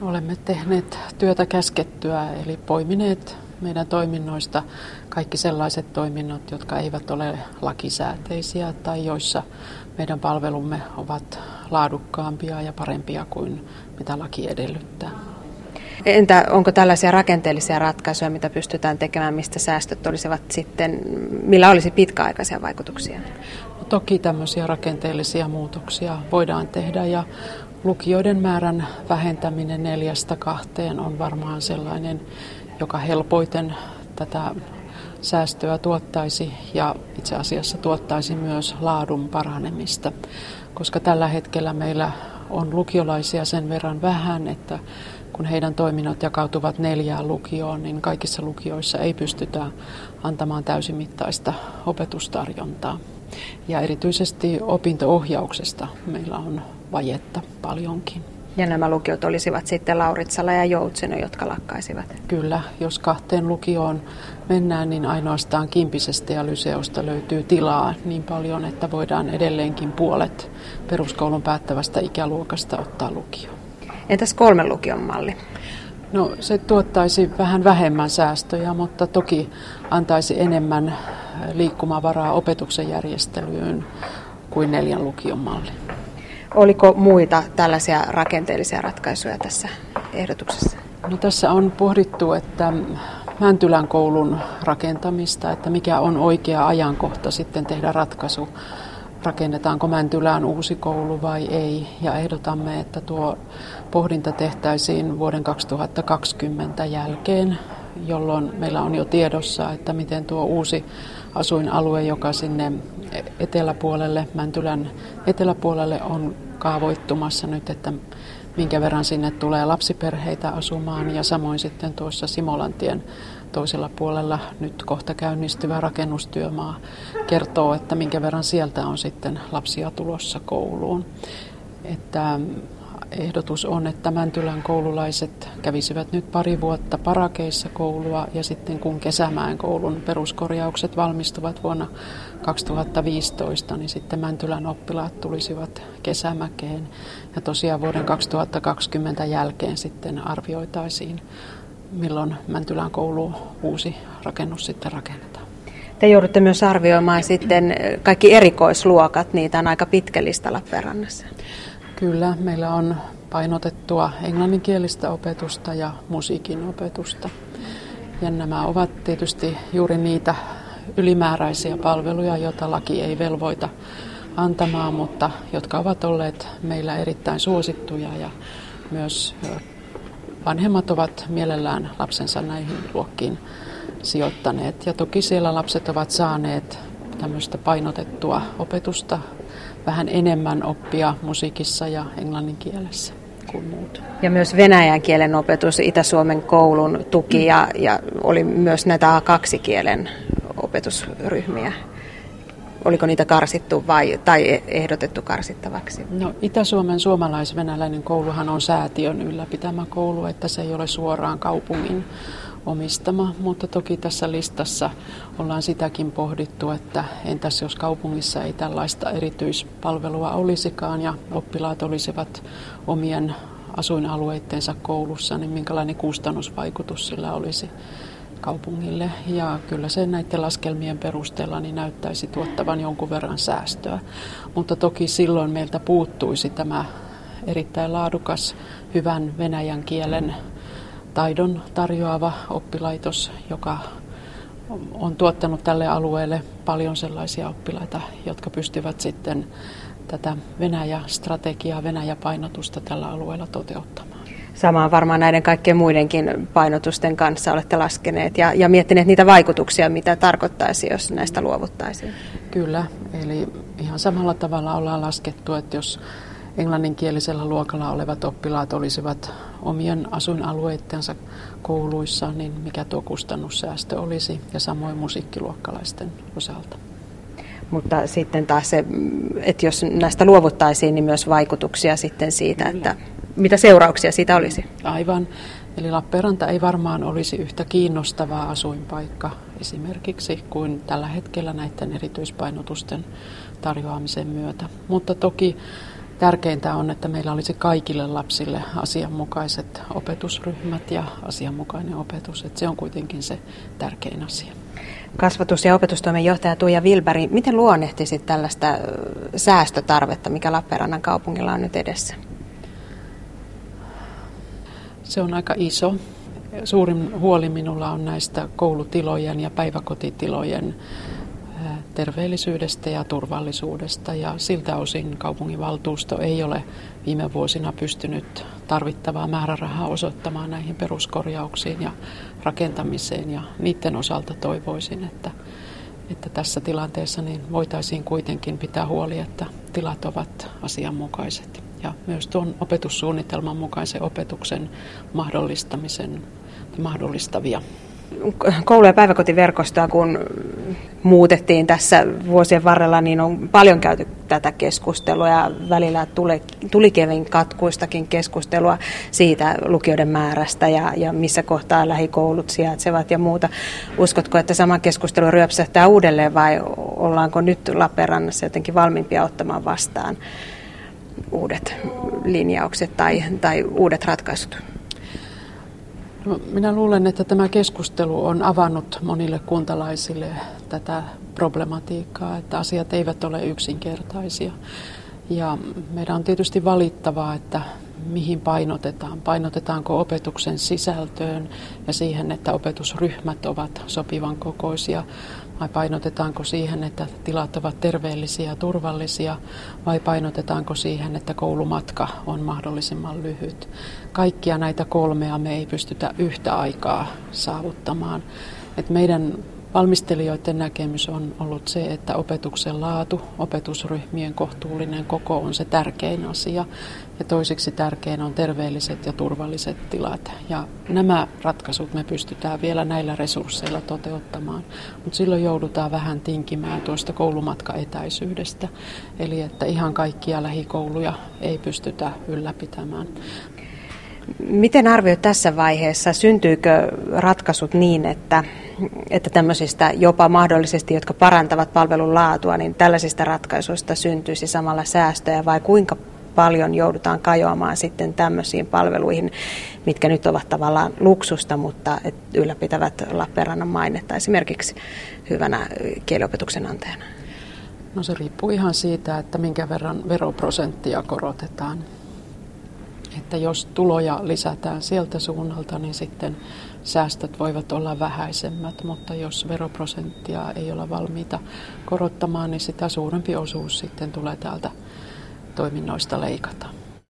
Olemme tehneet työtä käskettyä, eli poimineet meidän toiminnoista kaikki sellaiset toiminnot, jotka eivät ole lakisääteisiä tai joissa meidän palvelumme ovat laadukkaampia ja parempia kuin mitä laki edellyttää. Entä onko tällaisia rakenteellisia ratkaisuja, mitä pystytään tekemään, mistä säästöt olisivat sitten, millä olisi pitkäaikaisia vaikutuksia? No, toki tämmöisiä rakenteellisia muutoksia voidaan tehdä ja lukijoiden määrän vähentäminen neljästä kahteen on varmaan sellainen, joka helpoiten tätä säästöä tuottaisi ja itse asiassa tuottaisi myös laadun paranemista, koska tällä hetkellä meillä on lukiolaisia sen verran vähän, että kun heidän toiminnot jakautuvat neljään lukioon, niin kaikissa lukioissa ei pystytä antamaan täysimittaista opetustarjontaa. Ja erityisesti opinto-ohjauksesta meillä on vajetta paljonkin. Ja nämä lukiot olisivat sitten Lauritsala ja Joutseno, jotka lakkaisivat? Kyllä, jos kahteen lukioon mennään, niin ainoastaan Kimpisestä ja Lyseosta löytyy tilaa niin paljon, että voidaan edelleenkin puolet peruskoulun päättävästä ikäluokasta ottaa lukioon. Entäs kolmen lukion malli? No se tuottaisi vähän vähemmän säästöjä, mutta toki antaisi enemmän liikkumavaraa opetuksen järjestelyyn kuin neljän lukion malli. Oliko muita tällaisia rakenteellisia ratkaisuja tässä ehdotuksessa? No, tässä on pohdittu, että Mäntylän koulun rakentamista, että mikä on oikea ajankohta sitten tehdä ratkaisu, rakennetaanko Mäntylään uusi koulu vai ei. Ja ehdotamme, että tuo pohdinta tehtäisiin vuoden 2020 jälkeen, jolloin meillä on jo tiedossa, että miten tuo uusi asuinalue, joka sinne eteläpuolelle, Mäntylän eteläpuolelle on kaavoittumassa nyt, että minkä verran sinne tulee lapsiperheitä asumaan ja samoin sitten tuossa Simolantien toisella puolella nyt kohta käynnistyvä rakennustyömaa kertoo, että minkä verran sieltä on sitten lapsia tulossa kouluun. Että ehdotus on, että Mäntylän koululaiset kävisivät nyt pari vuotta parakeissa koulua ja sitten kun Kesämäen koulun peruskorjaukset valmistuvat vuonna 2015, niin sitten Mäntylän oppilaat tulisivat Kesämäkeen ja tosiaan vuoden 2020 jälkeen sitten arvioitaisiin, milloin Mäntylän koulu uusi rakennus sitten rakennetaan. Te joudutte myös arvioimaan sitten kaikki erikoisluokat, niitä on aika pitkä lista Lappeenrannassa. Kyllä, meillä on painotettua englanninkielistä opetusta ja musiikin opetusta. Ja nämä ovat tietysti juuri niitä ylimääräisiä palveluja, joita laki ei velvoita antamaan, mutta jotka ovat olleet meillä erittäin suosittuja ja myös vanhemmat ovat mielellään lapsensa näihin luokkiin sijoittaneet. Ja toki siellä lapset ovat saaneet tämmöistä painotettua opetusta vähän enemmän oppia musiikissa ja englannin kielessä kuin muut. Ja myös venäjän kielen opetus Itä-Suomen koulun tuki ja, ja oli myös näitä A2-kielen opetusryhmiä. Oliko niitä karsittu vai, tai ehdotettu karsittavaksi? No, Itä-Suomen suomalais-venäläinen kouluhan on säätiön ylläpitämä koulu, että se ei ole suoraan kaupungin omistama, mutta toki tässä listassa ollaan sitäkin pohdittu, että entäs jos kaupungissa ei tällaista erityispalvelua olisikaan ja oppilaat olisivat omien asuinalueittensa koulussa, niin minkälainen kustannusvaikutus sillä olisi kaupungille. Ja kyllä se näiden laskelmien perusteella niin näyttäisi tuottavan jonkun verran säästöä. Mutta toki silloin meiltä puuttuisi tämä erittäin laadukas, hyvän venäjän kielen taidon tarjoava oppilaitos, joka on tuottanut tälle alueelle paljon sellaisia oppilaita, jotka pystyvät sitten tätä Venäjä-strategiaa, Venäjä-painotusta tällä alueella toteuttamaan. Samaan varmaan näiden kaikkien muidenkin painotusten kanssa olette laskeneet ja, ja miettineet niitä vaikutuksia, mitä tarkoittaisi, jos näistä luovuttaisiin. Kyllä, eli ihan samalla tavalla ollaan laskettu, että jos englanninkielisellä luokalla olevat oppilaat olisivat omien asuinalueittensa kouluissa, niin mikä tuo kustannussäästö olisi ja samoin musiikkiluokkalaisten osalta. Mutta sitten taas se, että jos näistä luovuttaisiin, niin myös vaikutuksia sitten siitä, Kyllä. että mitä seurauksia siitä olisi? Aivan. Eli Lappeenranta ei varmaan olisi yhtä kiinnostavaa asuinpaikka esimerkiksi kuin tällä hetkellä näiden erityispainotusten tarjoamisen myötä. Mutta toki tärkeintä on, että meillä olisi kaikille lapsille asianmukaiset opetusryhmät ja asianmukainen opetus. Että se on kuitenkin se tärkein asia. Kasvatus- ja opetustoimen johtaja Tuija Vilberi, miten luonnehtisit tällaista säästötarvetta, mikä Lappeenrannan kaupungilla on nyt edessä? Se on aika iso. Suurin huoli minulla on näistä koulutilojen ja päiväkotitilojen terveellisyydestä ja turvallisuudesta. Ja siltä osin kaupunginvaltuusto ei ole viime vuosina pystynyt tarvittavaa määrärahaa osoittamaan näihin peruskorjauksiin ja rakentamiseen. Ja niiden osalta toivoisin, että, että tässä tilanteessa niin voitaisiin kuitenkin pitää huoli, että tilat ovat asianmukaiset ja myös tuon opetussuunnitelman mukaisen opetuksen mahdollistamisen mahdollistavia koulu- ja päiväkotiverkostoa, kun muutettiin tässä vuosien varrella, niin on paljon käyty tätä keskustelua ja välillä tuli, tuli kevin katkuistakin keskustelua siitä lukioiden määrästä ja, ja missä kohtaa lähikoulut sijaitsevat ja muuta. Uskotko, että sama keskustelu ryöpsähtää uudelleen vai ollaanko nyt Lappeenrannassa jotenkin valmiimpia ottamaan vastaan uudet linjaukset tai, tai uudet ratkaisut? No, minä luulen, että tämä keskustelu on avannut monille kuntalaisille tätä problematiikkaa, että asiat eivät ole yksinkertaisia. Ja meidän on tietysti valittavaa, että mihin painotetaan. Painotetaanko opetuksen sisältöön ja siihen, että opetusryhmät ovat sopivan kokoisia, vai painotetaanko siihen, että tilat ovat terveellisiä ja turvallisia, vai painotetaanko siihen, että koulumatka on mahdollisimman lyhyt. Kaikkia näitä kolmea me ei pystytä yhtä aikaa saavuttamaan. Et meidän Valmistelijoiden näkemys on ollut se, että opetuksen laatu, opetusryhmien kohtuullinen koko on se tärkein asia. Ja toiseksi tärkein on terveelliset ja turvalliset tilat. Ja nämä ratkaisut me pystytään vielä näillä resursseilla toteuttamaan. Mutta silloin joudutaan vähän tinkimään tuosta koulumatkaetäisyydestä. Eli että ihan kaikkia lähikouluja ei pystytä ylläpitämään. Miten arvioit tässä vaiheessa, syntyykö ratkaisut niin, että, että tämmöisistä jopa mahdollisesti, jotka parantavat palvelun laatua, niin tällaisista ratkaisuista syntyisi samalla säästöjä vai kuinka paljon joudutaan kajoamaan sitten tämmöisiin palveluihin, mitkä nyt ovat tavallaan luksusta, mutta et ylläpitävät Lappeenrannan mainetta esimerkiksi hyvänä kieliopetuksen antajana? No se riippuu ihan siitä, että minkä verran veroprosenttia korotetaan. Että jos tuloja lisätään sieltä suunnalta, niin sitten säästöt voivat olla vähäisemmät, mutta jos veroprosenttia ei olla valmiita korottamaan, niin sitä suurempi osuus sitten tulee täältä toiminnoista leikata.